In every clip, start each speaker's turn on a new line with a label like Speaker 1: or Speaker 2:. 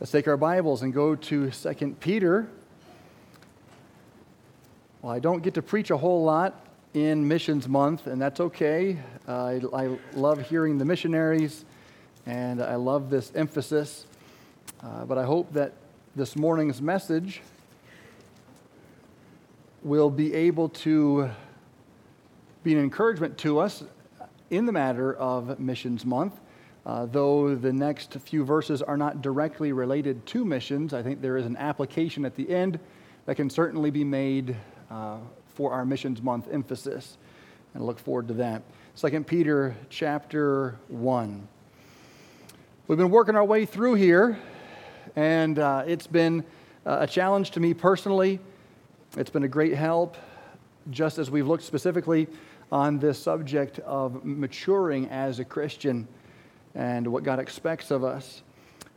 Speaker 1: Let's take our Bibles and go to 2 Peter. Well, I don't get to preach a whole lot in Missions Month, and that's okay. Uh, I, I, love hearing the missionaries, and I love this emphasis. Uh, but I hope that this morning's message will be able to be an encouragement to us in the matter of Missions Month. Uh, though the next few verses are not directly related to missions, I think there is an application at the end that can certainly be made uh, for our missions month emphasis. And I look forward to that. 2 Peter chapter 1. We've been working our way through here, and uh, it's been uh, a challenge to me personally. It's been a great help, just as we've looked specifically on this subject of maturing as a Christian and what God expects of us.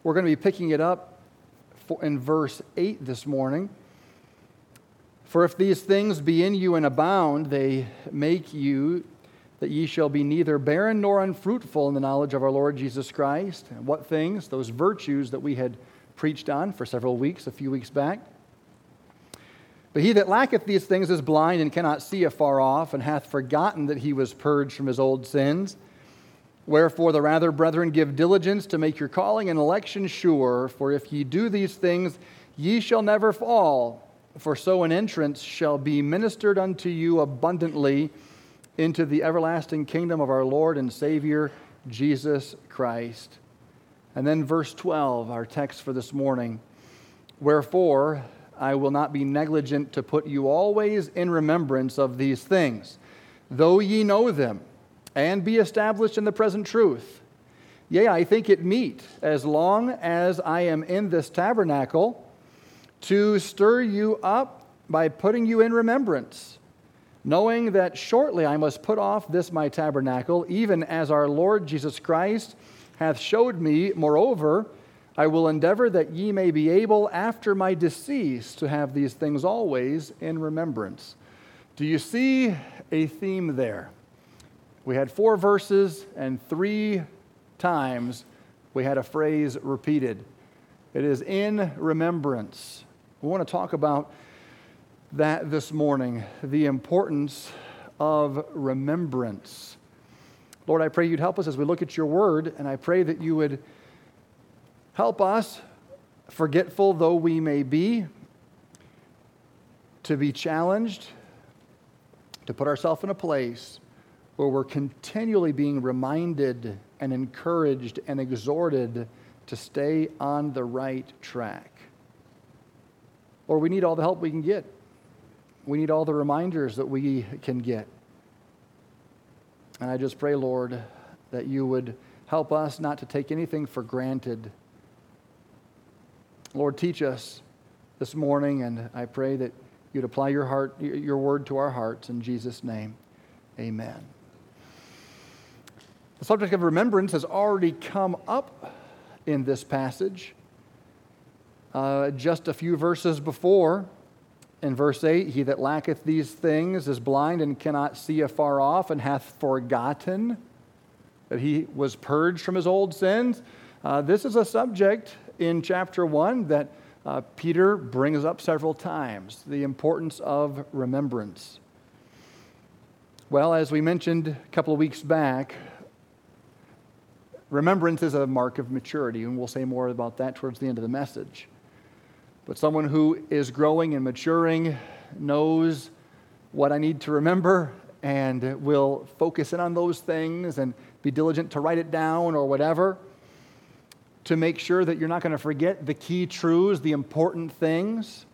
Speaker 1: We're going to be picking it up in verse 8 this morning. For if these things be in you and abound, they make you that ye shall be neither barren nor unfruitful in the knowledge of our Lord Jesus Christ. And what things? Those virtues that we had preached on for several weeks, a few weeks back. But he that lacketh these things is blind and cannot see afar off, and hath forgotten that he was purged from his old sins. Wherefore, the rather, brethren, give diligence to make your calling and election sure. For if ye do these things, ye shall never fall. For so an entrance shall be ministered unto you abundantly into the everlasting kingdom of our Lord and Savior, Jesus Christ. And then, verse 12, our text for this morning. Wherefore, I will not be negligent to put you always in remembrance of these things, though ye know them and be established in the present truth. Yea, I think it meet, as long as I am in this tabernacle, to stir you up by putting you in remembrance, knowing that shortly I must put off this my tabernacle, even as our Lord Jesus Christ hath showed me. Moreover, I will endeavor that ye may be able after my decease to have these things always in remembrance. Do you see a theme there? We had four verses, and three times we had a phrase repeated. It is in remembrance. We want to talk about that this morning the importance of remembrance. Lord, I pray you'd help us as we look at your word, and I pray that you would help us, forgetful though we may be, to be challenged, to put ourselves in a place where we're continually being reminded and encouraged and exhorted to stay on the right track. Or we need all the help we can get. We need all the reminders that we can get. And I just pray, Lord, that you would help us not to take anything for granted. Lord, teach us this morning, and I pray that you'd apply your heart, your word to our hearts in Jesus' name. Amen. The subject of remembrance has already come up in this passage. Uh, just a few verses before, in verse 8, he that lacketh these things is blind and cannot see afar off, and hath forgotten that he was purged from his old sins. Uh, this is a subject in chapter 1 that uh, Peter brings up several times the importance of remembrance. Well, as we mentioned a couple of weeks back, Remembrance is a mark of maturity, and we'll say more about that towards the end of the message. But someone who is growing and maturing knows what I need to remember and will focus in on those things and be diligent to write it down or whatever to make sure that you're not going to forget the key truths, the important things.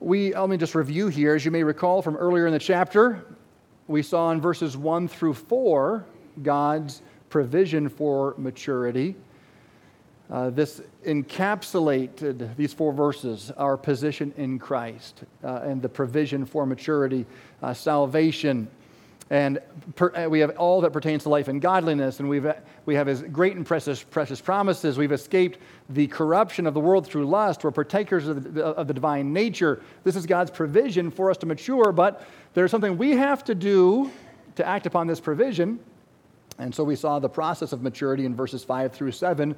Speaker 1: We, let me just review here. As you may recall from earlier in the chapter, we saw in verses 1 through 4 God's provision for maturity. Uh, this encapsulated, these four verses, our position in Christ uh, and the provision for maturity, uh, salvation. And per, uh, we have all that pertains to life and godliness, and we've, we have his great and precious, precious promises. We've escaped the corruption of the world through lust. We're partakers of the, of the divine nature. This is God's provision for us to mature, but there's something we have to do to act upon this provision. And so we saw the process of maturity in verses 5 through 7.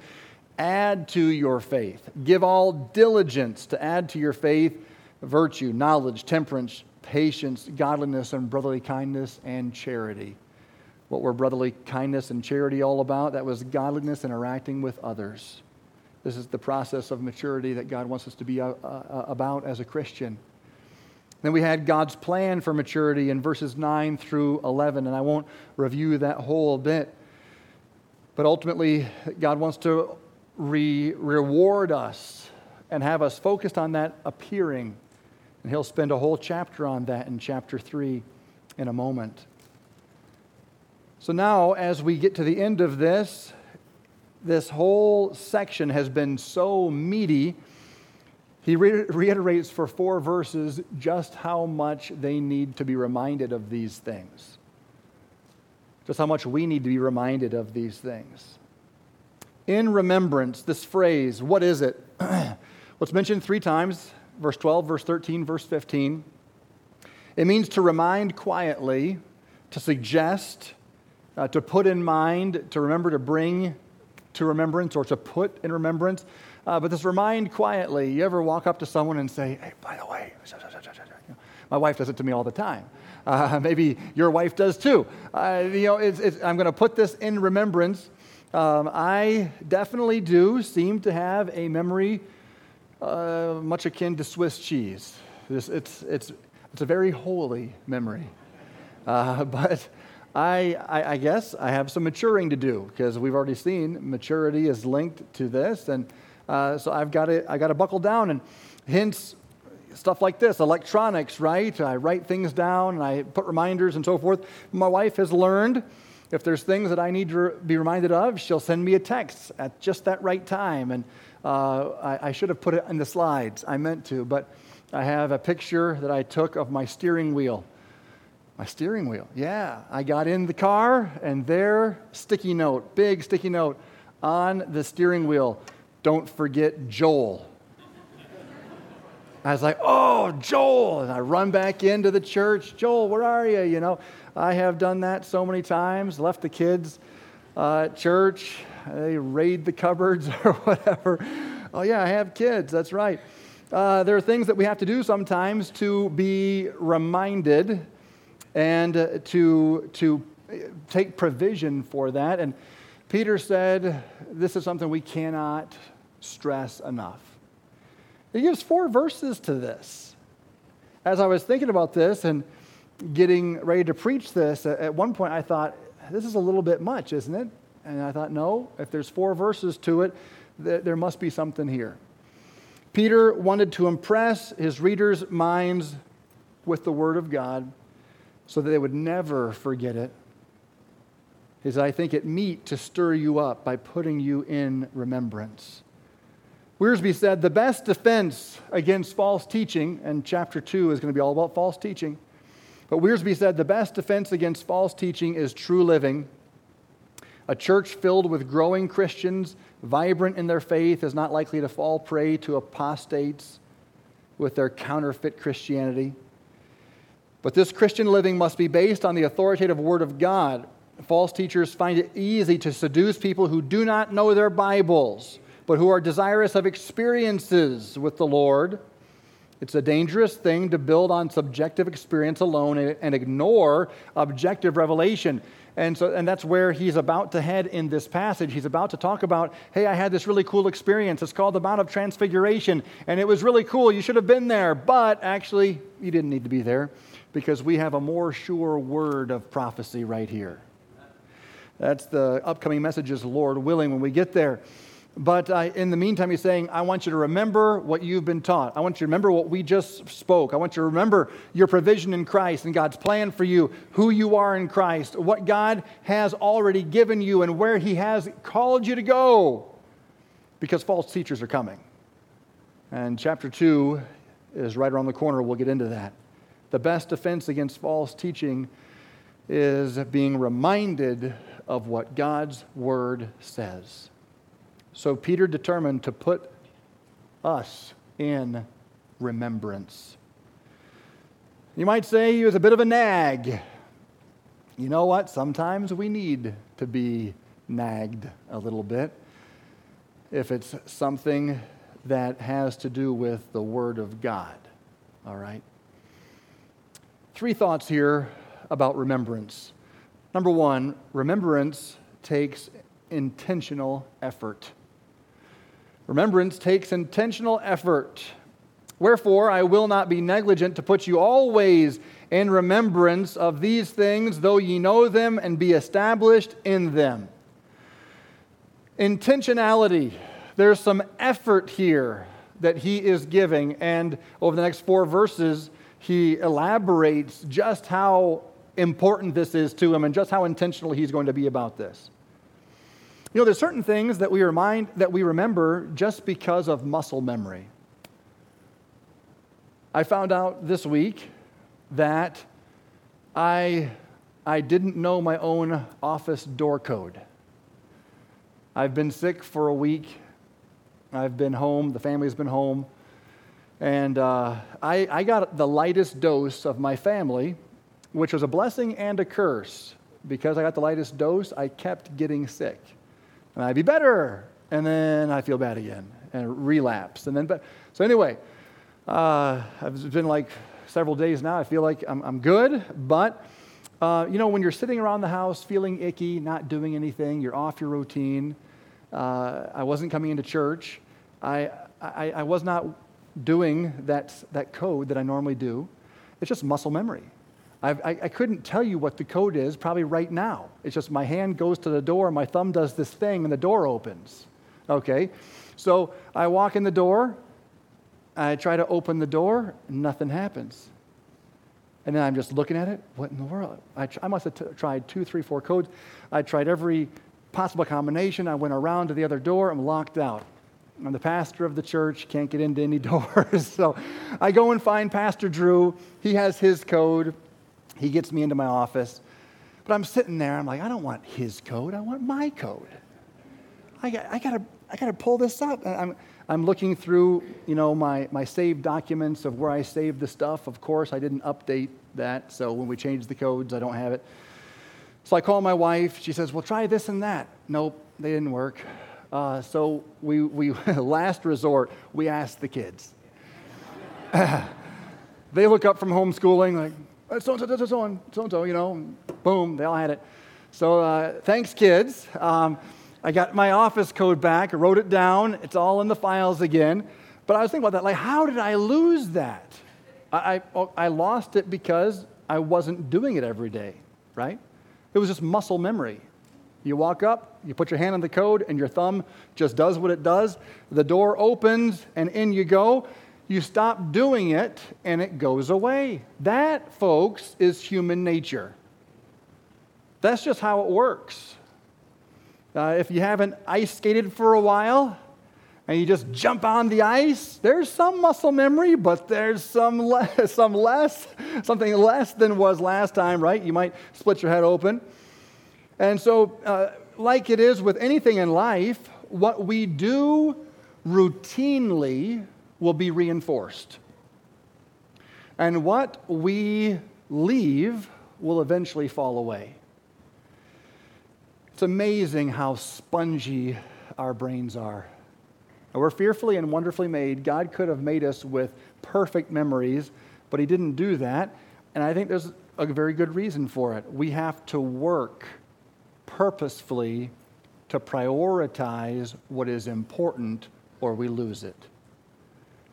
Speaker 1: add to your faith. Give all diligence to add to your faith virtue, knowledge, temperance, patience, godliness, and brotherly kindness and charity. What were brotherly kindness and charity all about? That was godliness interacting with others. This is the process of maturity that God wants us to be uh, uh, about as a Christian. And then we had God's plan for maturity in verses 9 through 11, and I won't review that whole bit. But ultimately, God wants to re- reward us and have us focused on that appearing. And He'll spend a whole chapter on that in chapter 3 in a moment. So now, as we get to the end of this, this whole section has been so meaty. He re- reiterates for four verses just how much they need to be reminded of these things, just how much we need to be reminded of these things. In remembrance, this phrase, what is it? well, it's mentioned three times verse 12, verse 13, verse 15. It means to remind quietly, to suggest, uh, to put in mind, to remember, to bring to remembrance, or to put in remembrance. Uh, but this remind quietly. You ever walk up to someone and say, hey, by the way, my wife does it to me all the time. Uh, maybe your wife does too. Uh, you know, it's, it's, I'm going to put this in remembrance. Um, I definitely do seem to have a memory uh, much akin to Swiss cheese. It's, it's, it's, it's a very holey memory. Uh, but I, I, I, guess I have some maturing to do because we've already seen maturity is linked to this. And uh, so I've got to, I got to buckle down. And hence, stuff like this electronics, right? I write things down and I put reminders and so forth. My wife has learned if there's things that I need to be reminded of, she'll send me a text at just that right time. And uh, I, I should have put it in the slides. I meant to, but I have a picture that I took of my steering wheel my steering wheel. Yeah, I got in the car and there, sticky note, big sticky note on the steering wheel. Don't forget Joel. I was like, oh, Joel. And I run back into the church. Joel, where are you? You know, I have done that so many times, left the kids uh, at church. They raid the cupboards or whatever. Oh, yeah, I have kids. That's right. Uh, there are things that we have to do sometimes to be reminded and uh, to, to take provision for that. And Peter said, This is something we cannot stress enough. He gives four verses to this. As I was thinking about this and getting ready to preach this, at one point I thought, This is a little bit much, isn't it? And I thought, No, if there's four verses to it, there must be something here. Peter wanted to impress his readers' minds with the Word of God so that they would never forget it. Is I think it meet to stir you up by putting you in remembrance. Wiersbe said the best defense against false teaching, and chapter 2 is going to be all about false teaching. But Wiersbe said the best defense against false teaching is true living. A church filled with growing Christians, vibrant in their faith, is not likely to fall prey to apostates with their counterfeit Christianity. But this Christian living must be based on the authoritative Word of God. False teachers find it easy to seduce people who do not know their Bibles, but who are desirous of experiences with the Lord. It's a dangerous thing to build on subjective experience alone and ignore objective revelation. And so and that's where he's about to head in this passage. He's about to talk about, "Hey, I had this really cool experience. It's called the Mount of Transfiguration, and it was really cool. You should have been there, but actually, you didn't need to be there." because we have a more sure word of prophecy right here. That's the upcoming messages, Lord willing, when we get there. But uh, in the meantime, he's saying, I want you to remember what you've been taught. I want you to remember what we just spoke. I want you to remember your provision in Christ and God's plan for you, who you are in Christ, what God has already given you, and where he has called you to go. Because false teachers are coming. And chapter 2 is right around the corner. We'll get into that. The best defense against false teaching is being reminded of what God's word says. So Peter determined to put us in remembrance. You might say he was a bit of a nag. You know what? Sometimes we need to be nagged a little bit. if it's something that has to do with the Word of God. All right? Three thoughts here about remembrance. Number one, remembrance takes intentional effort. Remembrance takes intentional effort. Wherefore, I will not be negligent to put you always in remembrance of these things, though ye know them and be established in them. Intentionality. There's some effort here that he is giving, and over the next four verses, he elaborates just how important this is to him and just how intentional he's going to be about this. You know, there's certain things that we remind that we remember just because of muscle memory. I found out this week that I, I didn't know my own office door code. I've been sick for a week. I've been home. The family's been home. And uh, I, I got the lightest dose of my family, which was a blessing and a curse. Because I got the lightest dose, I kept getting sick. And I'd be better. And then I feel bad again and relapse. And then, but, so anyway, uh, I've been like several days now. I feel like I'm, I'm good, but uh, you know, when you're sitting around the house feeling icky, not doing anything, you're off your routine. Uh, I wasn't coming into church. I, I, I was not doing that, that code that I normally do. It's just muscle memory. I, I, I couldn't tell you what the code is probably right now. It's just my hand goes to the door, my thumb does this thing, and the door opens. Okay? So I walk in the door, I try to open the door, nothing happens. And then I'm just looking at it. What in the world? I, I must have t- tried two, three, four codes. I tried every possible combination. I went around to the other door. I'm locked out. I'm the pastor of the church, can't get into any doors. so I go and find Pastor Drew. He has his code. He gets me into my office. But I'm sitting there. I'm like, I don't want his code. I want my code. I got, I got to I got to pull this up. I'm, I'm looking through, you know, my, my saved documents of where I saved the stuff. Of course, I didn't update that, so when we changed the codes, I don't have it. So I call my wife. She says, well, try this and that. Nope, they didn't work. Uh, so we, we last resort, we asked the kids. they look up from homeschooling, like, so and so, so and so and so, you know, boom, they all had it. So uh, thanks, kids. Um, I got my office code back, wrote it down, it's all in the files again. But I was thinking about that, like, how did I lose that? I, I, I lost it because I wasn't doing it every day, right? It was just muscle memory. You walk up, you put your hand on the code, and your thumb just does what it does. The door opens, and in you go. You stop doing it, and it goes away. That, folks, is human nature. That's just how it works. Uh, if you haven't ice skated for a while and you just jump on the ice, there's some muscle memory, but there's some less, some less, something less than was last time, right? You might split your head open. And so, uh, like it is with anything in life, what we do routinely will be reinforced. And what we leave will eventually fall away. It's amazing how spongy our brains are. we're fearfully and wonderfully made. God could have made us with perfect memories, but He didn't do that. And I think there's a very good reason for it. We have to work purposefully to prioritize what is important, or we lose it.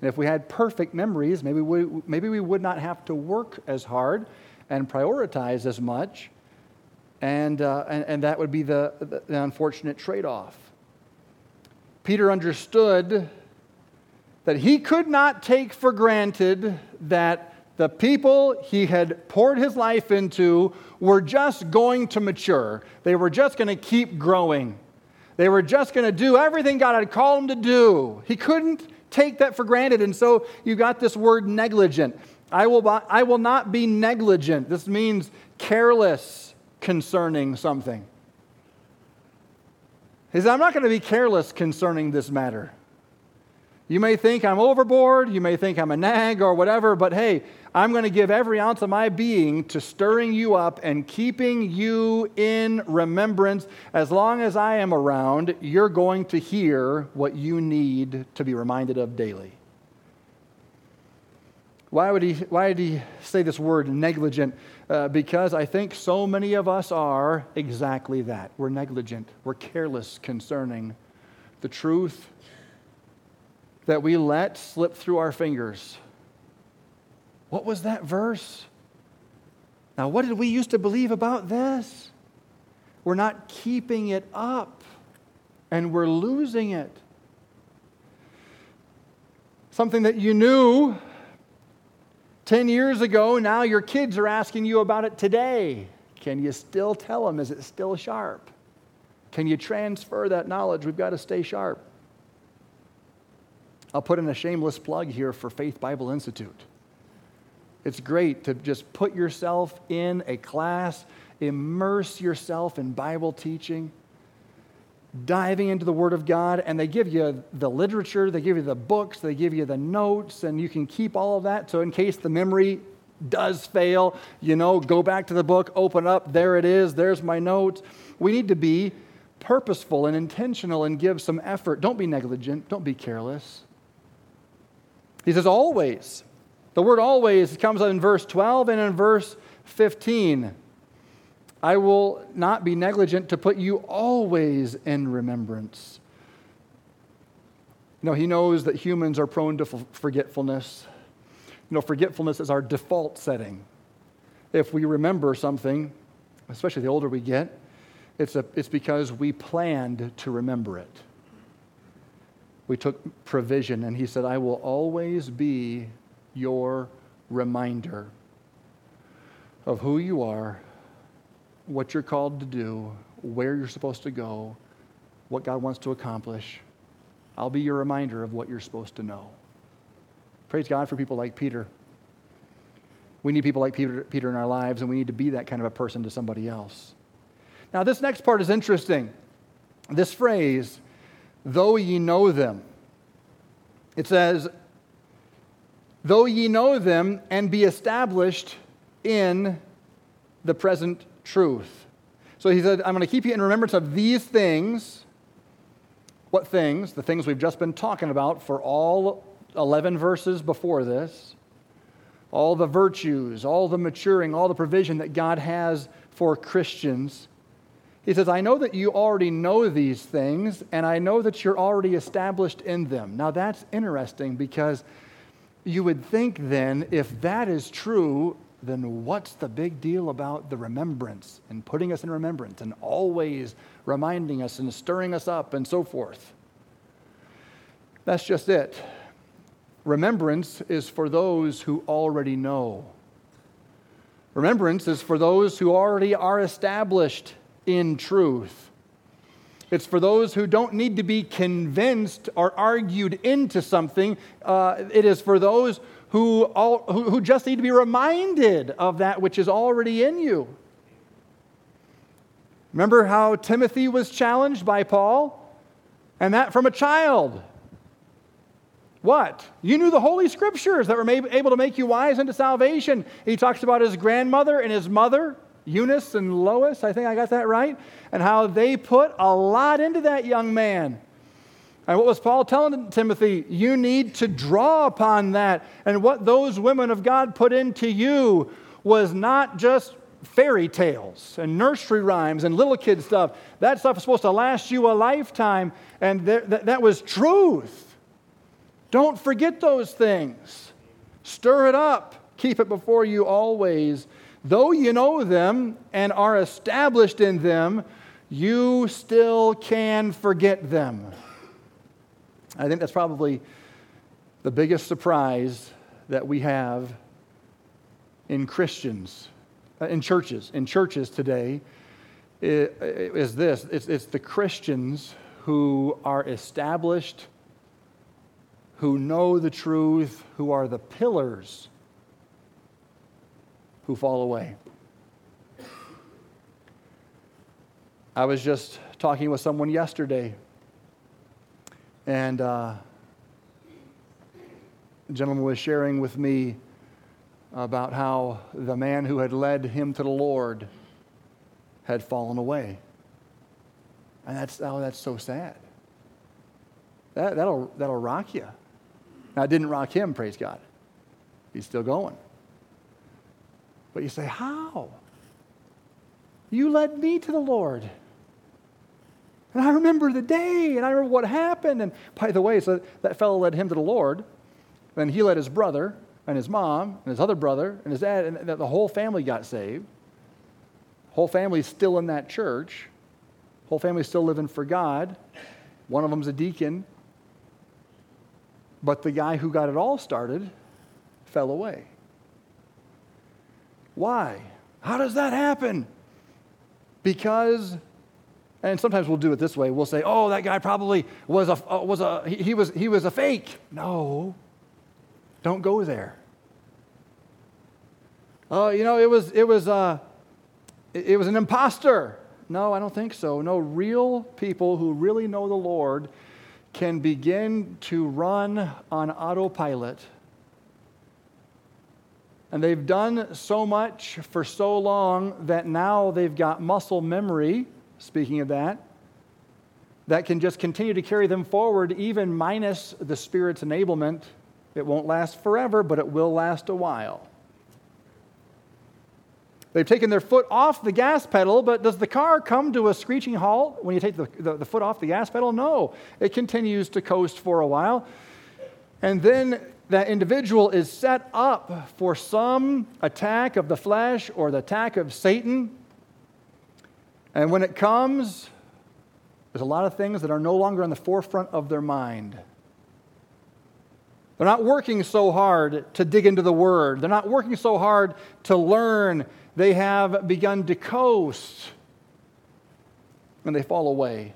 Speaker 1: And if we had perfect memories, maybe we, maybe we would not have to work as hard and prioritize as much and, uh, and, and, that would be the, the, the unfortunate trade off. Peter understood that he could not take for granted that the people he had poured his life into were just going to mature. They were just going to keep growing. They were just going to do everything God had called them to do. He couldn't take that for granted. And so you got this word negligent. I will, I will not be negligent. This means careless concerning something. He said, I'm not going to be careless concerning this matter. You may think I'm overboard, you may think I'm a nag or whatever, but hey, I'm going to give every ounce of my being to stirring you up and keeping you in remembrance. As long as I am around, you're going to hear what you need to be reminded of daily. Why would he, why did he say this word negligent? Uh, because I think so many of us are exactly that. We're negligent, we're careless concerning the truth that we let slip through our fingers. What was that verse? Now, what did we used to believe about this? We're not keeping it up and we're losing it. Something that you knew 10 years ago, now your kids are asking you about it today. Can you still tell them? Is it still sharp? Can you transfer that knowledge? We've got to stay sharp. I'll put in a shameless plug here for Faith Bible Institute. It's great to just put yourself in a class, immerse yourself in Bible teaching, diving into the Word of God, and they give you the literature, they give you the books, they give you the notes, and you can keep all of that. So, in case the memory does fail, you know, go back to the book, open up, there it is, there's my notes. We need to be purposeful and intentional and give some effort. Don't be negligent, don't be careless. He says, always. The word always comes up in verse 12 and in verse 15. I will not be negligent to put you always in remembrance. You know, he knows that humans are prone to forgetfulness. You know, forgetfulness is our default setting. If we remember something, especially the older we get, it's, a, it's because we planned to remember it we took provision, and he said, I will always be your reminder of who you are, what you're called to do, where you're supposed to go, what God wants to accomplish. I'll be your reminder of what you're supposed to know. Praise God for people like Peter. We need people like Peter, Peter in our lives, and we need to be that kind of a person to somebody else. Now, this next part is interesting. This phrase, though ye know them. It says, though ye know them and be established in the present truth. So he said, I'm going to keep you in remembrance of these things. What things? The things we've just been talking about for all 11 verses before this. All the virtues, all the maturing, all the provision that God has for Christians. He says, I know that you already know these things, and I know that you're already established in them. Now, that's interesting because you would think then, if that is true, then what's the big deal about the remembrance and putting us in remembrance and always reminding us and stirring us up and so forth? That's just it. Remembrance is for those who already know. Remembrance is for those who already are established in truth. It's for those who don't need to be convinced or argued into something. Uh, it is for those who, all, who, who just need to be reminded of that which is already in you. Remember how Timothy was challenged by Paul? And that from a child. What? You knew the Holy Scriptures that were able to make you wise unto salvation. He talks about his grandmother and his mother Eunice and Lois, I think I got that right, and how they put a lot into that young man. And what was Paul telling Timothy? You need to draw upon that. And what those women of God put into you was not just fairy tales and nursery rhymes and little kid stuff. That stuff is supposed to last you a lifetime, and that, that was truth. Don't forget those things. Stir it up. Keep it before you always though you know them and are established in them, you still can forget them. I think that's probably the biggest surprise that we have in Christians, uh, in churches, in churches today, is this it's, it's the Christians who are established, who know the truth, who are the pillars who fall away. I was just talking with someone yesterday, and uh, A gentleman was sharing with me about how the man who had led him to the Lord had fallen away. And that's, oh, that's so sad. That, that'll, that'll rock you. Now, it didn't rock him, praise God. He's still going. But you say, How? You led me to the Lord. And I remember the day, and I remember what happened. And by the way, so that fellow led him to the Lord. Then he led his brother, and his mom, and his other brother, and his dad, and the whole family got saved. Whole family's still in that church. Whole family's still living for God. One of them's a deacon. But the guy who got it all started fell away. Why? How does that happen? Because, and sometimes we'll do it this way. We'll say, "Oh, that guy probably was a uh, was a he, he was he was a fake." No, don't go there. Oh, you know, it was it was uh, it, it was an impostor. No, I don't think so. No, real people who really know the Lord can begin to run on autopilot. And they've done so much for so long that now they've got muscle memory, speaking of that, that can just continue to carry them forward, even minus the Spirit's enablement. It won't last forever, but it will last a while. They've taken their foot off the gas pedal, but does the car come to a screeching halt when you take the, the, the, foot off the gas pedal? No. It continues to coast for a while. And then that individual is set up for some attack of the flesh or the attack of Satan. And when it comes, there's a lot of things that are no longer on the forefront of their mind. They're not working so hard to dig into the Word. They're not working so hard to learn they have begun to coast and they fall away.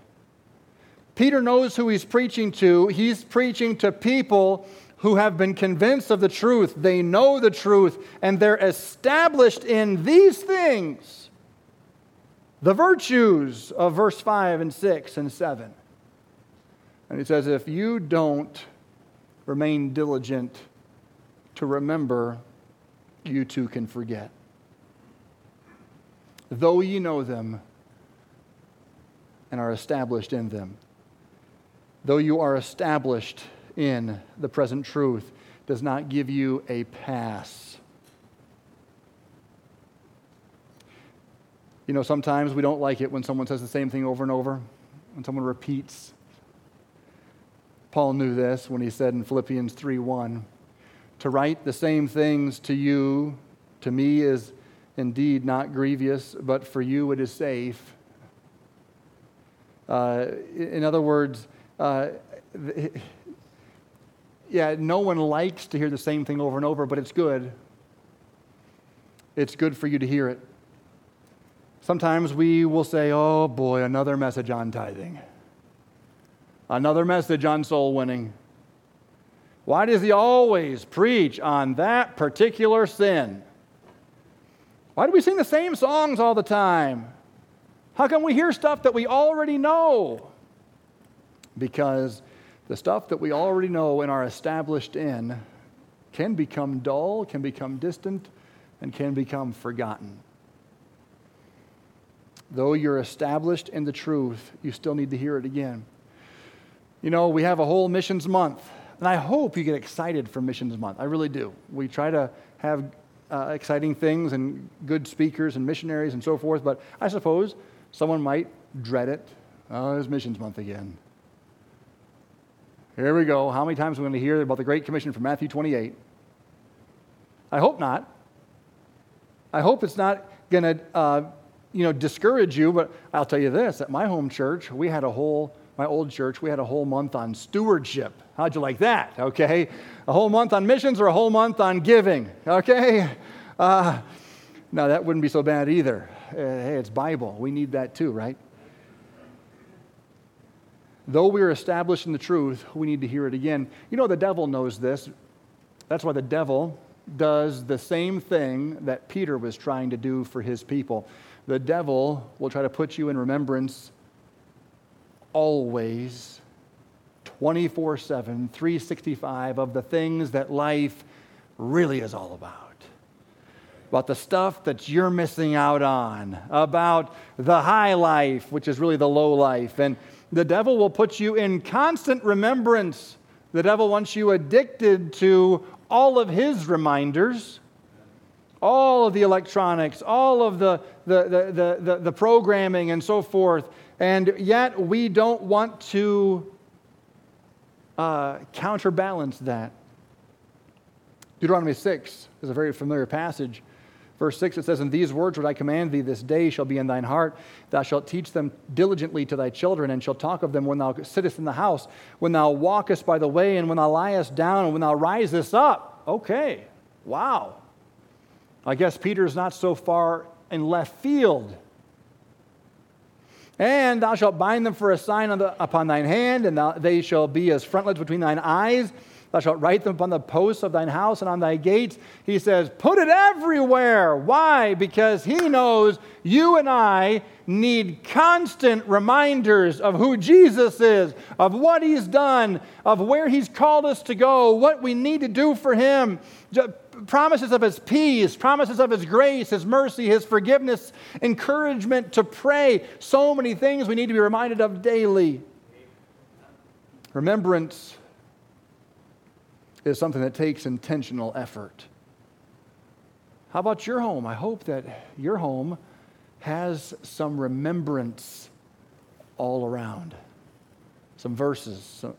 Speaker 1: Peter knows who he's preaching to. He's preaching to people who have been convinced of the truth. They know the truth, and they're established in these things the virtues of verse 5 and 6 and 7. And he says, If you don't remain diligent to remember, you too can forget though ye know them and are established in them. Though you are established in the present truth, does not give you a pass. You know, sometimes we don't like it when someone says the same thing over and over, when someone repeats. Paul knew this when he said in Philippians 3:1, to write the same things to you, to me is indeed not grievous, but for you it is safe. Uh, in other words, uh, yeah, no one likes to hear the same thing over and over, but it's good. It's good for you to hear it. Sometimes we will say, oh boy, another message on tithing, another message on soul winning. Why does he always preach on that particular sin? Why do we sing the same songs all the time? How come we hear stuff that we already know? Because the stuff that we already know and are established in can become dull, can become distant, and can become forgotten. Though you're established in the truth, you still need to hear it again. You know, we have a whole missions month, and I hope you get excited for missions month. I really do. We try to have uh, exciting things and good speakers and missionaries and so forth, but I suppose someone might dread it. Oh, it's missions month again. Here we go. How many times are we going to hear about the Great Commission from Matthew 28? I hope not. I hope it's not going to, uh, you know, discourage you. But I'll tell you this: at my home church, we had a whole, my old church, we had a whole month on stewardship. How'd you like that? Okay, a whole month on missions or a whole month on giving? Okay, uh, no, that wouldn't be so bad either. Uh, hey, it's Bible. We need that too, right? Though we are established in the truth, we need to hear it again. You know, the devil knows this. That's why the devil does the same thing that Peter was trying to do for his people. The devil will try to put you in remembrance always 24 7, 365 of the things that life really is all about. About the stuff that you're missing out on, about the high life, which is really the low life. And the devil will put you in constant remembrance. The devil wants you addicted to all of his reminders all of the electronics, all of the, the, the, the, the, programming, and so forth. And yet, we don't want to uh, counterbalance that. Deuteronomy 6 is a very familiar passage. Verse 6, it says, And these words which I command thee this day shall be in thine heart. Thou shalt teach them diligently to thy children, and shalt talk of them when thou sittest in the house, when thou walkest by the way, and when thou liest down, and when thou risest up. Okay, wow. I guess Peter's not so far in left field. And thou shalt bind them for a sign the, upon thine hand, and thou, they shall be as frontlets between thine eyes. Thou shalt write them upon the posts of thine house and on thy gates. He says, Put it everywhere. Why? Because he knows you and I need constant reminders of who Jesus is, of what he's done, of where he's called us to go, what we need to do for him promises of His peace, promises of His grace, His mercy, His forgiveness, encouragement to pray. So many things we need to be reminded of daily. Remembrance is something that takes intentional effort. How about your home? I hope that your home has some remembrance all around, some verses, some,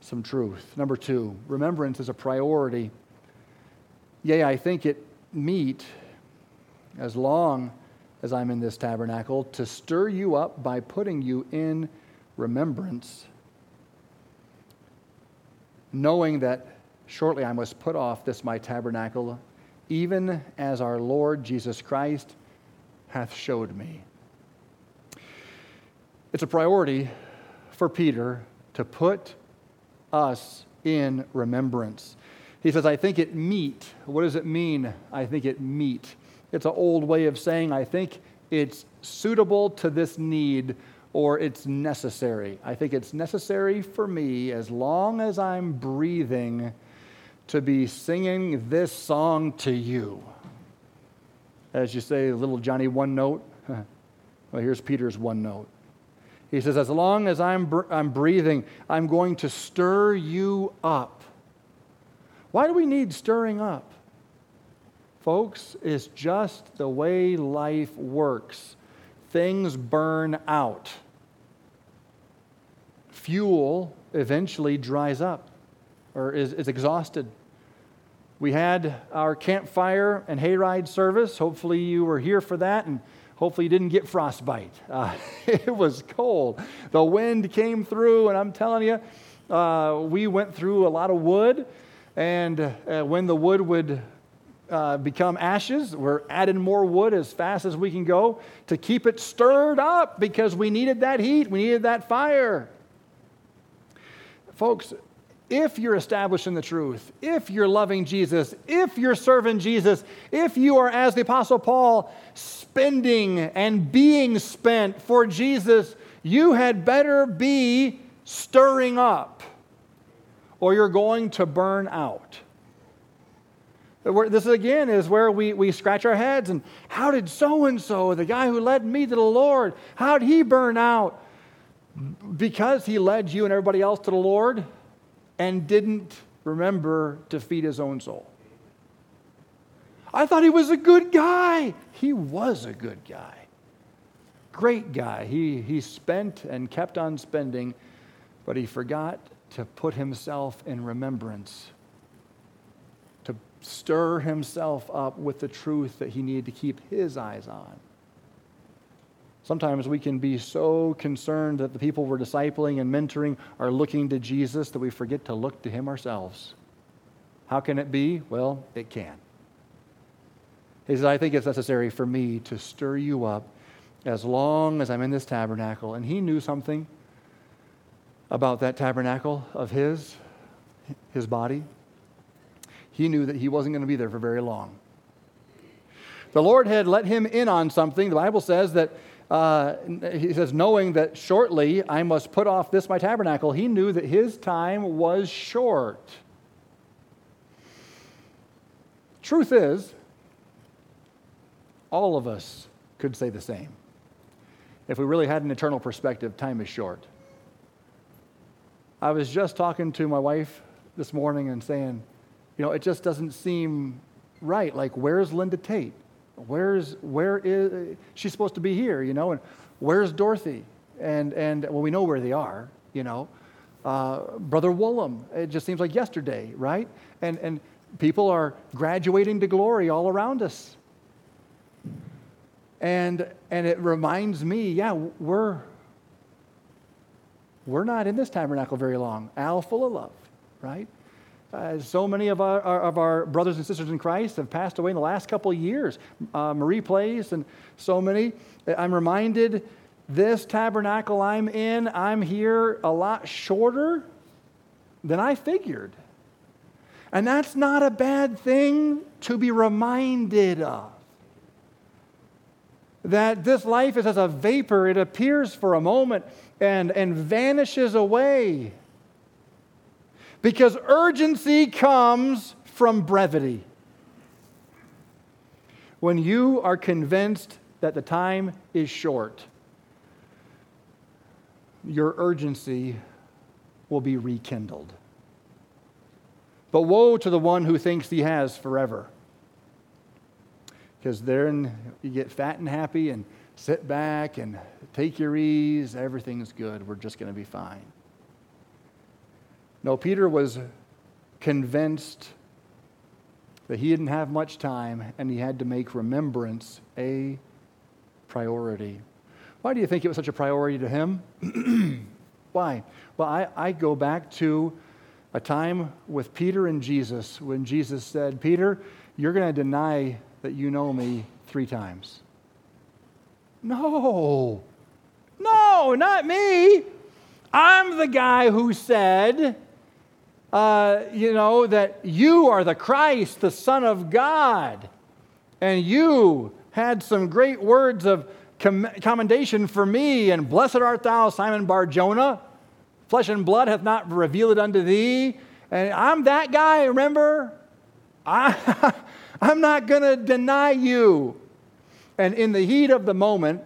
Speaker 1: some truth. Number two, remembrance is a priority Yea, I think it meet, as long as I'm in this tabernacle, to stir you up by putting you in remembrance, knowing that shortly I must put off this my tabernacle, even as our Lord Jesus Christ hath showed me. It's a priority for Peter to put us in remembrance. He says, I think it meet. What does it mean? I think it meet. It's an old way of saying, I think it's suitable to this need or it's necessary. I think it's necessary for me as long as I'm breathing to be singing this song to you. As you say, little Johnny one note. well, here's Peter's one note. He says, As long as I'm, I'm breathing, I'm going to stir you up why do we need stirring up? Folks, it's just the way life works. Things burn out. Fuel eventually dries up or is, is exhausted. We had our campfire and hayride service. Hopefully, you were here for that, and hopefully, you didn't get frostbite. Uh, it was cold. The wind came through, and I'm telling you, uh, we went through a lot of wood. And uh, when the wood would uh, become ashes, we're adding more wood as fast as we can go to keep it stirred up because we needed that heat, we needed that fire. Folks, if you're established in the truth, if you're loving Jesus, if you're serving Jesus, if you are, as the Apostle Paul, spending and being spent for Jesus, you had better be stirring up or you're going to burn out. This again is where we, we scratch our heads and how did so and so, the guy who led me to the Lord, how did he burn out? Because he led you and everybody else to the Lord and didn't remember to feed his own soul. I thought he was a good guy. He was a good guy. Great guy. He, he spent and kept on spending, but he forgot to put himself in remembrance, to stir himself up with the truth that he needed to keep his eyes on. Sometimes we can be so concerned that the people we're discipling and mentoring are looking to Jesus that we forget to look to him ourselves. How can it be? Well, it can. He says, I think it's necessary for me to stir you up as long as I'm in this tabernacle. And he knew something about that tabernacle of his, his body, he knew that he wasn't going to be there for very long. The Lord had let him in on something. The Bible says that uh, he says, knowing that shortly I must put off this my tabernacle, he knew that his time was short. Truth is, all of us could say the same. If we really had an eternal perspective, time is short. I was just talking to my wife this morning and saying, you know, it just doesn't seem right. Like, where's Linda Tate? Where's, where is, she's supposed to be here, you know, and where's Dorothy? And, and well, we know where they are, you know. Uh, Brother Woolham, it just seems like yesterday, right? And, and people are graduating to glory all around us. And, and it reminds me, yeah, we're, we're not in this tabernacle very long. Al, full of love, right? Uh, so many of our, our, of our brothers and sisters in Christ have passed away in the last couple of years. Uh, Marie Place and so many. I'm reminded this tabernacle I'm in, I'm here a lot shorter than I figured. And that's not a bad thing to be reminded of that this life is as a vapor, it appears for a moment and, and vanishes away. Because urgency comes from brevity. When you are convinced that the time is short, your urgency will be rekindled. But woe to the one who thinks he has forever because then you get fat and happy and sit back and take your ease. Everything's good. We're just going to be fine. No, Peter was convinced that he didn't have much time and he had to make remembrance a priority. Why do you think it was such a priority to him? Why? Well, I, I go back to a time with Peter and Jesus when Jesus said, Peter, you're going to deny that you know me three times. No, no, not me. I'm the guy who said, uh, you know, that you are the Christ, the Son of God. And you had some great words of com- commendation for me. And blessed art thou, Simon Bar Jonah. Flesh and blood hath not revealed it unto thee. And I'm that guy, remember? I, I'm not going to deny you. And in the heat of the moment,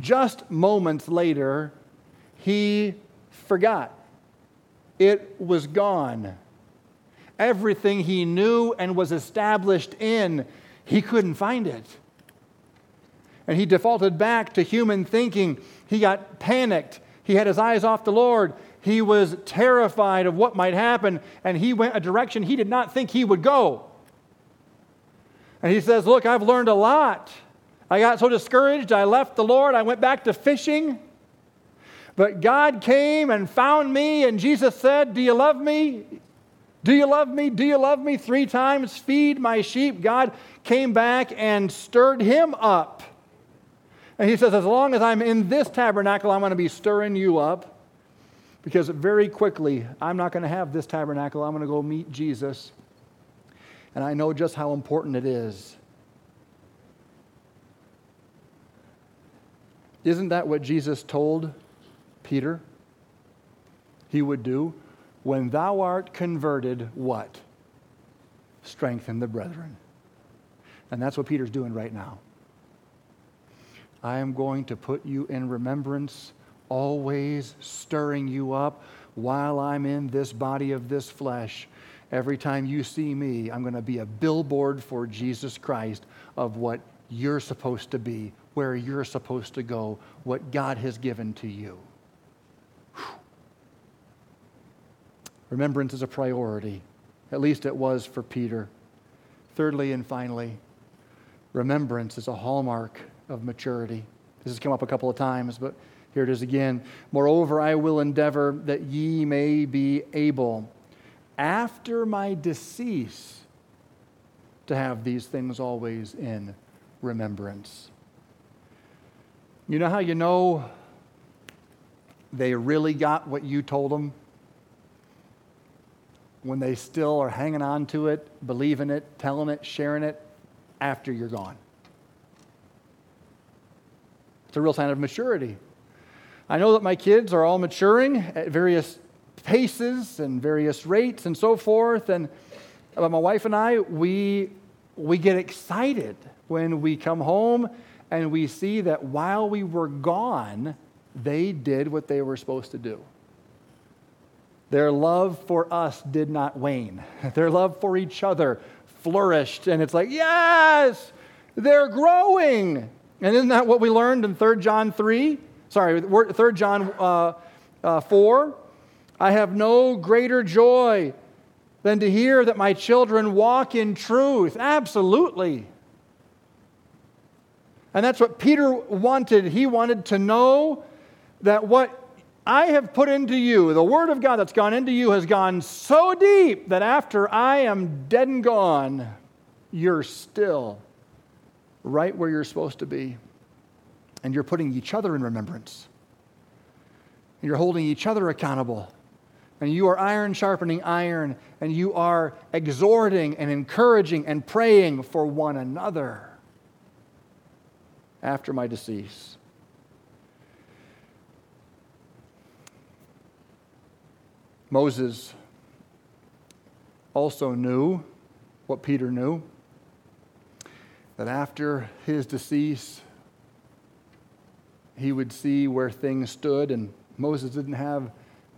Speaker 1: just moments later, he forgot. It was gone. Everything he knew and was established in, he couldn't find it. And he defaulted back to human thinking. He got panicked. He had his eyes off the Lord. He was terrified of what might happen, and he went a direction he did not think he would go. And he says, Look, I've learned a lot. I got so discouraged, I left the Lord, I went back to fishing. But God came and found me, and Jesus said, Do you love me? Do you love me? Do you love me? Three times, feed my sheep. God came back and stirred him up. And he says, As long as I'm in this tabernacle, I'm going to be stirring you up. Because very quickly, I'm not going to have this tabernacle. I'm going to go meet Jesus and I know just how important it is. Isn't that what Jesus told Peter he would do? When thou art converted, what? Strengthen the brethren. And that's what Peter's doing right now. I am going to put you in remembrance, always stirring you up while I'm in this body of this flesh Every time you see me, I'm going to be a billboard for Jesus Christ of what you're supposed to be, where you're supposed to go, what God has given to you. Remembrance is a priority. At least it was for Peter. Thirdly and finally, remembrance is a hallmark of maturity. This has come up a couple of times, but here it is again. Moreover, I will endeavor that ye may be able after my decease to have these things always in remembrance. You know how you know they really got what you told them? When they still are hanging on to it, believing it, telling it, sharing it after you're gone. It's a real sign of maturity. I know that my kids are all maturing at various paces and various rates and so forth. And my wife and I, we, we get excited when we come home and we see that while we were gone, they did what they were supposed to do. Their love for us did not wane. Their love for each other flourished. And it's like, yes, they're growing. And isn't that what we learned in 3 John 3? Sorry, 3 John uh, uh, 4? I have no greater joy than to hear that my children walk in truth. Absolutely. And that's what Peter wanted. He wanted to know that what I have put into you, the Word of God that's gone into you, has gone so deep that after I am dead and gone, you're still right where you're supposed to be. And you're putting each other in remembrance. And you're holding each other accountable. And you are iron sharpening iron. And you are exhorting and encouraging and praying for one another after my decease. Moses also knew what Peter knew that after his decease, he would see where things stood, and Moses didn't have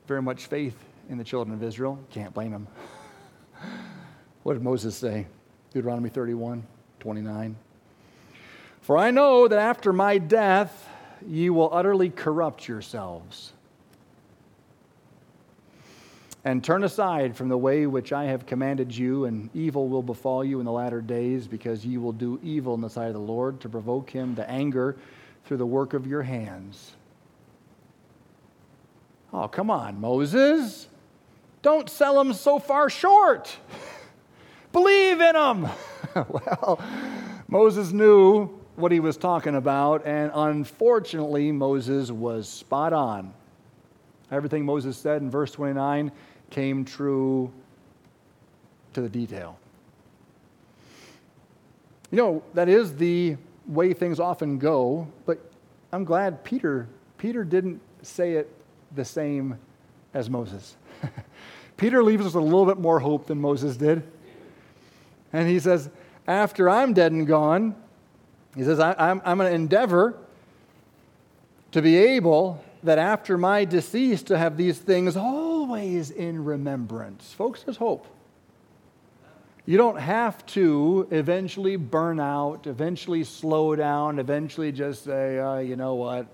Speaker 1: very much faith in the children of Israel. Can't blame him. what did Moses say? Deuteronomy 31 29. For I know that after my death, ye will utterly corrupt yourselves and turn aside from the way which I have commanded you, and evil will befall you in the latter days, because ye will do evil in the sight of the Lord to provoke him to anger through the work of your hands. Oh, come on, Moses. Don't sell them so far short. Believe in them. well, Moses knew what he was talking about, and unfortunately, Moses was spot on. Everything Moses said in verse 29 came true to the detail. You know, that is the way things often go, but I'm glad Peter Peter didn't say it the same as Moses. Peter leaves us a little bit more hope than Moses did. And he says, After I'm dead and gone, he says, I, am I'm going to endeavor to be able that after my decease to have these things always in remembrance. Folks, there's hope. You don't have to eventually burn out, eventually slow down, eventually just say, uh, you know what,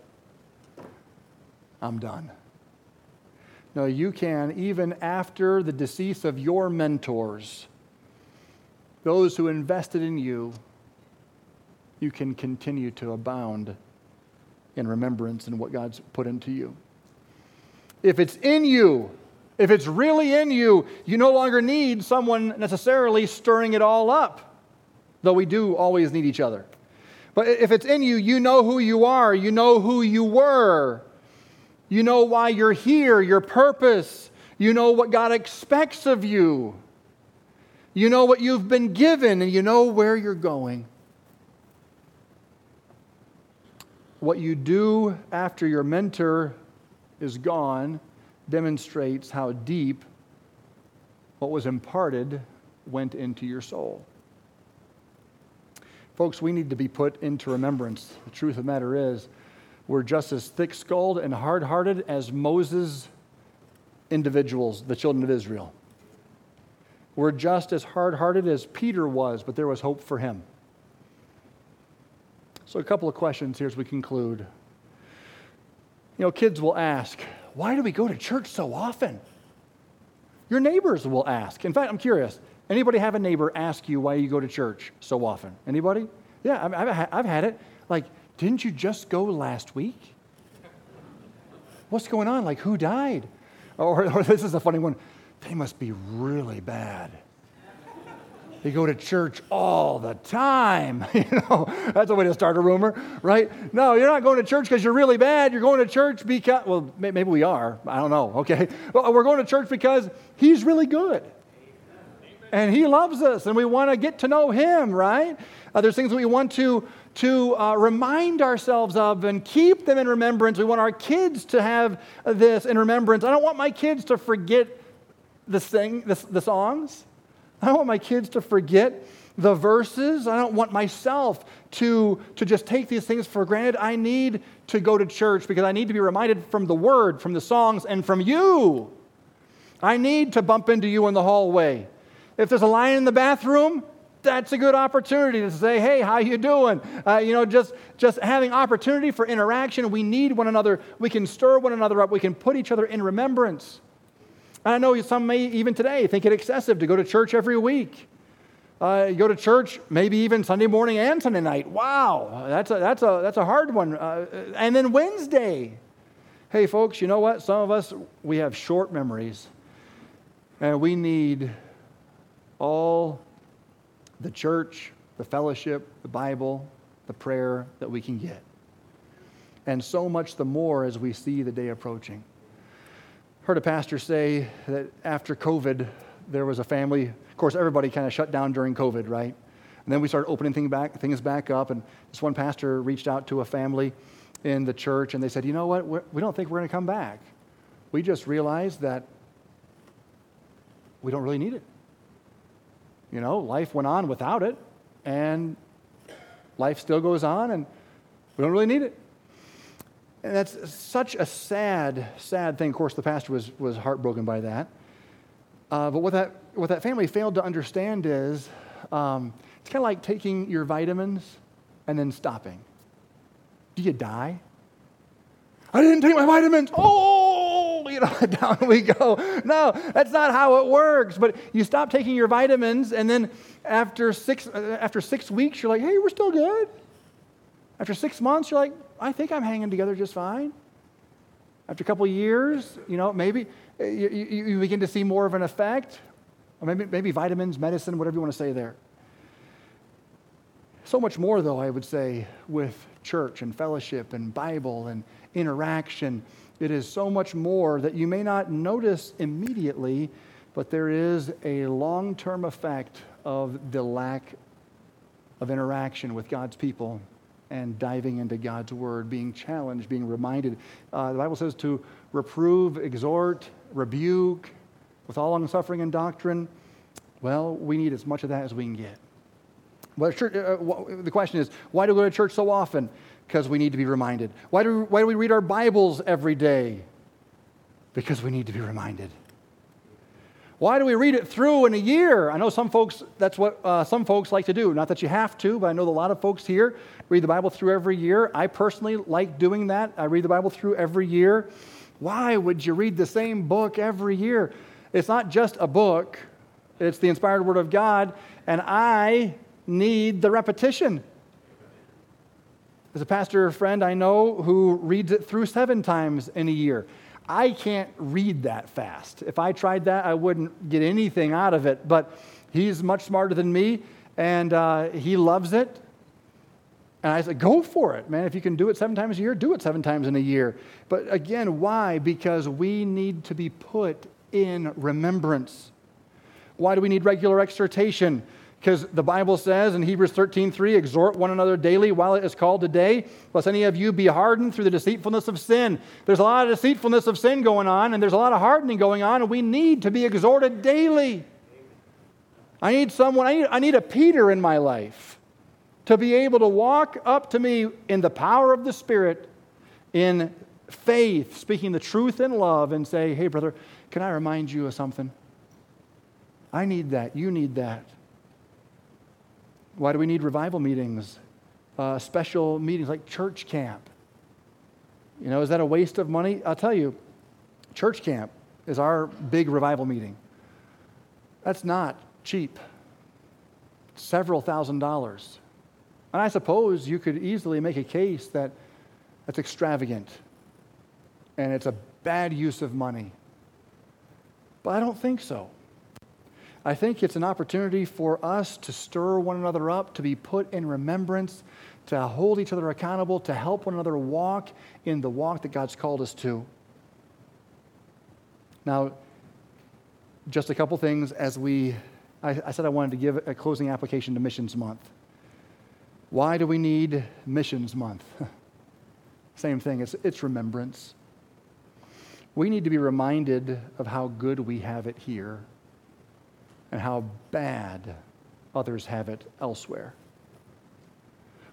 Speaker 1: I'm done. No, you can, even after the decease of your mentors, those who invested in you, you can continue to abound in remembrance and what God's put into you. If it's in you, if it's really in you, you no longer need someone necessarily stirring it all up, though we do always need each other. But if it's in you, you know who you are, you know who you were, you know why you're here, your purpose, you know what God expects of you, you know what you've been given, and you know where you're going. What you do after your mentor is gone demonstrates how deep what was imparted went into your soul. Folks, we need to be put into remembrance. The truth of the matter is, we're just as thick skulled and hard hearted as Moses' individuals, the children of Israel. We're just as hard hearted as Peter was, but there was hope for him. So, a couple of questions here as we conclude. You know, kids will ask, why do we go to church so often? Your neighbors will ask. In fact, I'm curious. Anybody have a neighbor ask you why you go to church so often? Anybody? Yeah, I've, I've had it. Like, didn't you just go last week? What's going on? Like, who died? Or, or this is a funny one. They must be really bad. They go to church all the time. you know, that's a way to start a rumor, right? No, you're not going to church because you're really bad. You're going to church because, well, maybe we are. I don't know, okay? Well, we're going to church because he's really good. And He loves us, and we want to get to know Him, right? Uh, there's things that we want to, to uh, remind ourselves of and keep them in remembrance. We want our kids to have this in remembrance. I don't want my kids to forget the, sing, the, the songs. I don't want my kids to forget the verses. I don't want myself to, to just take these things for granted. I need to go to church because I need to be reminded from the word, from the songs, and from you. I need to bump into you in the hallway. If there's a line in the bathroom, that's a good opportunity to say, "Hey, how you doing?" Uh, you know, just just having opportunity for interaction. We need one another. We can stir one another up. We can put each other in remembrance. And I know some may even today think it excessive to go to church every week. Uh, go to church maybe even Sunday morning and Sunday night. Wow, that's a, that's a, that's a hard one. Uh, and then Wednesday. Hey, folks, you know what? Some of us, we have short memories. And we need all the church, the fellowship, the Bible, the prayer that we can get. And so much the more as we see the day approaching heard a pastor say that after COVID, there was a family. Of course, everybody kind of shut down during COVID, right? And then we started opening things back, things back up. And this one pastor reached out to a family in the church, and they said, "You know what? We're, we do not think we're going to come back. We just realized that we don't really need it. You know, life went on without it, and life still goes on, and we don't really need it." And that's such a sad, sad thing. Of course, the pastor was, was heartbroken by that. Uh, but what that, what that family failed to understand is um, it's kind of like taking your vitamins and then stopping. Do you die? I didn't take my vitamins. Oh, you know, down we go. No, that's not how it works. But you stop taking your vitamins, and then after six, uh, after six weeks, you're like, hey, we're still good. After six months, you're like, I think I'm hanging together just fine. After a couple years, you know, maybe eh, you, you, you begin to see more of an effect. Or maybe, maybe vitamins, medicine, whatever you want to say there. So much more, though, I would say, with church and fellowship and Bible and interaction. It is so much more that you may not notice immediately, but there is a long term effect of the lack of interaction with God's people and diving into God's word, being challenged, being reminded. Uh, the Bible says to reprove, exhort, rebuke with all long suffering and doctrine. Well, we need as much of that as we can get. But church, uh, uh the question is, why do we go to church so often? Because we need to be reminded. Why do, we, why do we read our Bibles every day? Because we need to be reminded. Why do we read it through in a year? I know some folks, that's what uh, some folks like to do. Not that you have to, but I know a lot of folks here read the Bible through every year. I personally like doing that. I read the Bible through every year. Why would you read the same book every year? It's not just a book, it's the inspired Word of God, and I need the repetition. There's a pastor friend I know who reads it through seven times in a year. I can't read that fast. If I tried that, I wouldn't get anything out of it. But he's much smarter than me, and uh, he loves it. And I said, go for it, man. If you can do it seven times a year, do it seven times in a year. But again, why? Because we need to be put in remembrance. Why do we need regular exhortation? Because the Bible says in Hebrews 13, 3, exhort one another daily while it is called today, lest any of you be hardened through the deceitfulness of sin. There's a lot of deceitfulness of sin going on, and there's a lot of hardening going on, and we need to be exhorted daily. I need someone, I need, I need a Peter in my life to be able to walk up to me in the power of the Spirit, in faith, speaking the truth in love, and say, hey, brother, can I remind you of something? I need that. You need that. Why do we need revival meetings? Uh, special meetings like church camp. You know, is that a waste of money? I'll tell you, church camp is our big revival meeting. That's not cheap. Several thousand dollars. And I suppose you could easily make a case that that's extravagant and it's a bad use of money. But I don't think so. I think it's an opportunity for us to stir one another up, to be put in remembrance, to hold each other accountable, to help one another walk in the walk that God's called us to. Now, just a couple things as we I, I said I wanted to give a closing application to Missions Month. Why do we need Missions Month? Same thing, it's, it's remembrance. We need to be reminded of how good we have it here and how bad others have it elsewhere.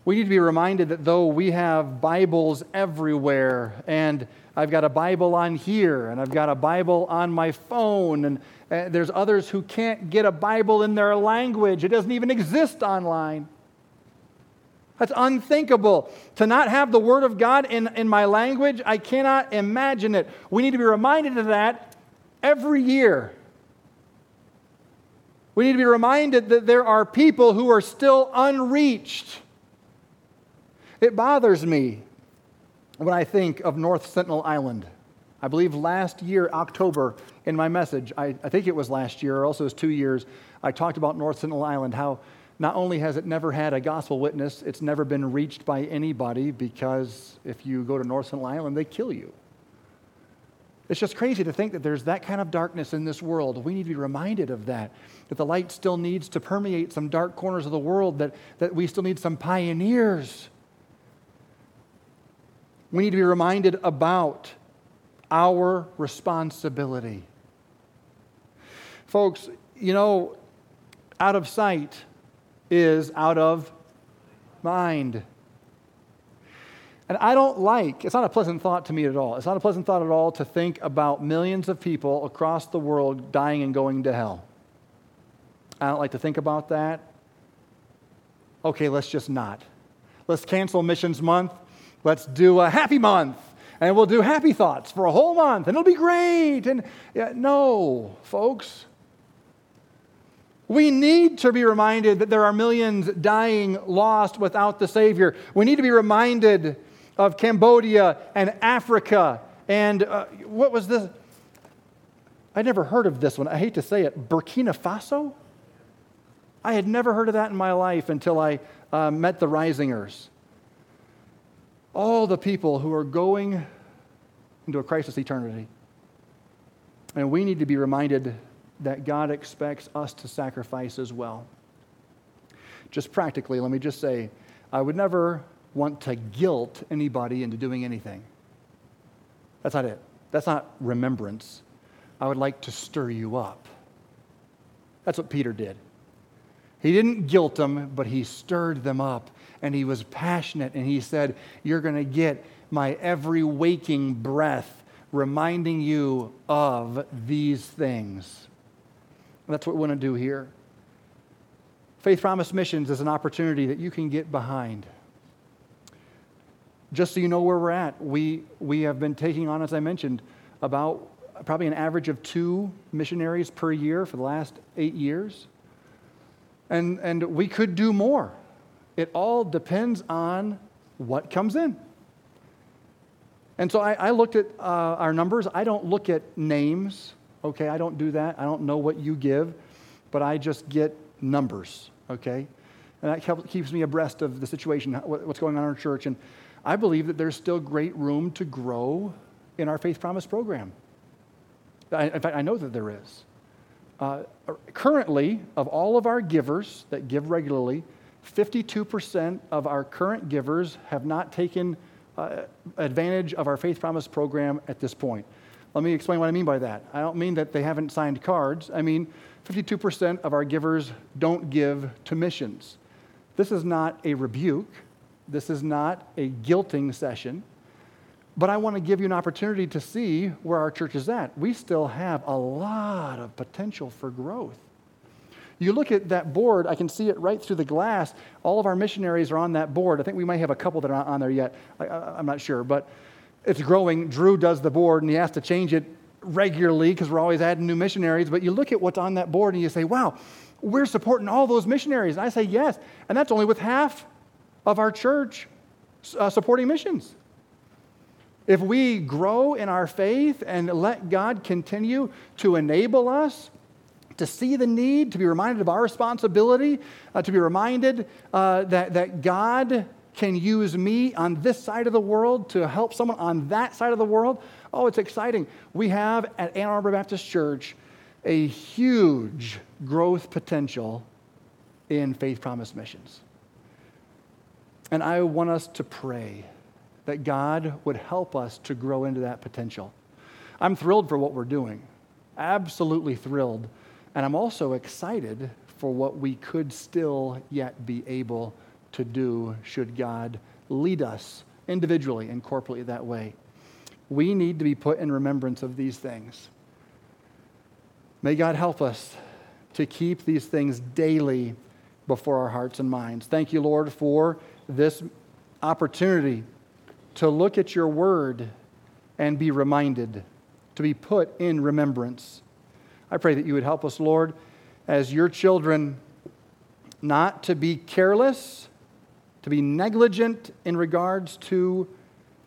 Speaker 1: We need to be reminded that though we have Bibles everywhere, and I've got a Bible on here, and I've got a Bible on my phone, and uh, there's others who can't get a Bible in their language, it doesn't even exist online. That's unthinkable. To not have the Word of God in, in my language, I cannot imagine it. We need to be reminded of that every year. We need to be reminded that there are people who are still unreached. It bothers me when I think of North Sentinel Island. I believe last year, October, in my message, I, I think it was last year, or also it was two years, I talked about North Sentinel Island, how not only has it never had a gospel witness, it's never been reached by anybody because if you go to North Sentinel Island, they kill you. It's just crazy to think that there's that kind of darkness in this world. We need to be reminded of that, that the light still needs to permeate some dark corners of the world, that, that we still need some pioneers we need to be reminded about our responsibility. Folks, you know, out of sight is out of mind. And I don't like, it's not a pleasant thought to me at all. It's not a pleasant thought at all to think about millions of people across the world dying and going to hell. I don't like to think about that. Okay, let's just not. Let's cancel Missions Month. Let's do a happy month. And we'll do happy thoughts for a whole month, and it'll be great. And yeah, no, folks. We need to be reminded that there are millions dying lost without the Savior. We need to be reminded of Cambodia and Africa. And uh, what was this? I never heard of this one. I hate to say it. Burkina Faso? I had never heard of that in my life until I uh, met the Risingers all the people who are going into a crisis eternity. And we need to be reminded that God expects us to sacrifice as well. Just practically, let me just say, I would never want to guilt anybody into doing anything. That's not it. That's not remembrance. I would like to stir you up. That's what Peter did. He didn't guilt them, but he stirred them up and he was passionate and he said, You're going to get my every waking breath reminding you of these things. That's what we want to do here. Faith Promise Missions is an opportunity that you can get behind. Just so you know where we're at, we, we have been taking on, as I mentioned, about probably an average of two missionaries per year for the last eight years. And, and we could do more. It all depends on what comes in. And so I, I looked at uh, our numbers. I don't look at names, okay? I don't do that. I don't know what you give, but I just get numbers, okay? And that helps, keeps me abreast of the situation, what's going on in our church. And I believe that there's still great room to grow in our Faith Promise program. I, in fact, I know that there is. Uh, currently, of all of our givers that give regularly, 52% of our current givers have not taken uh, advantage of our Faith Promise program at this point. Let me explain what I mean by that. I don't mean that they haven't signed cards. I mean 52% of our givers don't give to missions. This is not a rebuke. This is not a guilting session. But I want to give you an opportunity to see where our church is at. We still have a lot of potential for growth. You look at that board, I can see it right through the glass. All of our missionaries are on that board. I think we might have a couple that are not on there yet. I, am not sure, but it's growing. Drew does the board, and he has to change it regularly because we're always adding new missionaries. But you look at what's on that board, and you say, wow, we're supporting all those missionaries. And I say, yes. And that's only with half of our church uh, supporting missions. If we grow in our faith and let God continue to enable us to see the need, to be reminded of our responsibility, uh, to be reminded uh, that, that God can use me on this side of the world to help someone on that side of the world. Oh, it's exciting. We have at Ann Arbor Baptist Church a huge growth potential in Faith Promise Missions. And I want us to pray that God would help us to grow into that potential. I'm thrilled for what we're doing, absolutely thrilled. And I'm also excited for what we could still yet be able to do should God lead us individually and corporately that way. We need to be put in remembrance of these things. May God help us to keep these things daily before our hearts and minds. Thank you, Lord, for this opportunity to look at your word and be reminded, to be put in remembrance. I pray that you would help us, Lord, as your children, not to be careless, to be negligent in regards to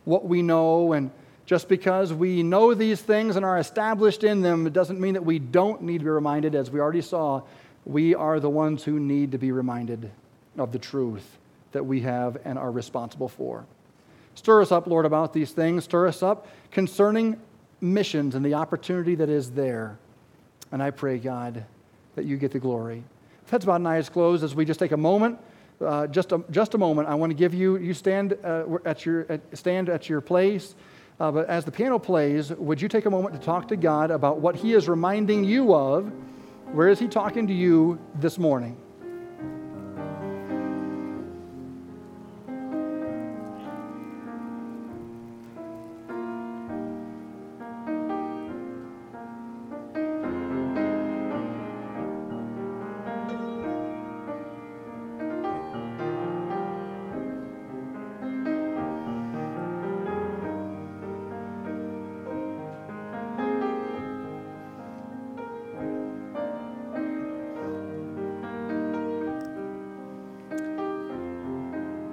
Speaker 1: what we know. And just because we know these things and are established in them, it doesn't mean that we don't need to be reminded. As we already saw, we are the ones who need to be reminded of the truth that we have and are responsible for. Stir us up, Lord, about these things. Stir us up concerning missions and the opportunity that is there. And I pray, God, that you get the glory. If That's about an eyes closed as we just take a moment. Uh, just, a, just a moment. I want to give you, you stand, uh, at, your, at, stand at your place. Uh, but as the piano plays, would you take a moment to talk to God about what He is reminding you of? Where is He talking to you this morning?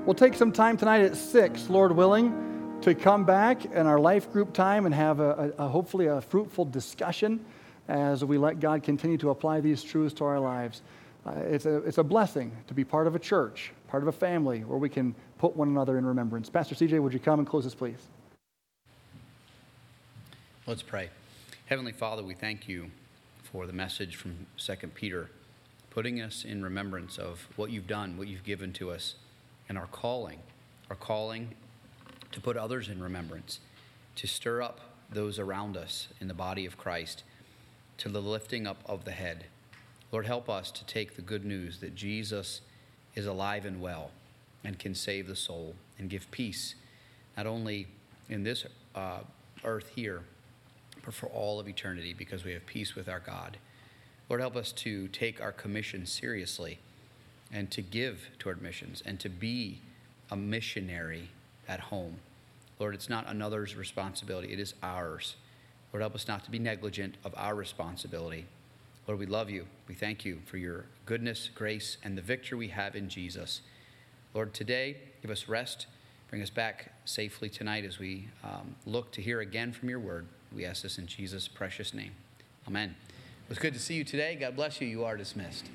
Speaker 1: We'll take some time tonight at 6, Lord willing, to come back in our life group time and have a, a, a, hopefully a fruitful discussion as we let God continue to apply these truths to our lives. Uh, it's, a, it's a blessing to be part of a church, part of a family where we can put one another in remembrance. Pastor CJ, would you come and close this, please?
Speaker 2: Let's pray. Heavenly Father, we thank you for the message from 2 Peter, putting us in remembrance of what you've done, what you've given to us and our calling, our calling to put others in remembrance, to stir up those around us in the body of Christ, to the lifting up of the head. Lord, help us to take the good news that Jesus is alive and well and can save the soul and give peace, not only in this uh, earth here, but for all of eternity because we have peace with our God. Lord, help us to take our commission seriously and to give toward missions and to be a missionary at home. Lord, it's not another's responsibility, it is ours. Lord, help us not to be negligent of our responsibility. Lord, we love you. We thank you for your goodness, grace, and the victory we have in Jesus. Lord, today, give us rest. Bring us back safely tonight as we um, look to hear again from your word. We ask this in Jesus' precious name. Amen. It was good to see you today. God bless you. You are dismissed.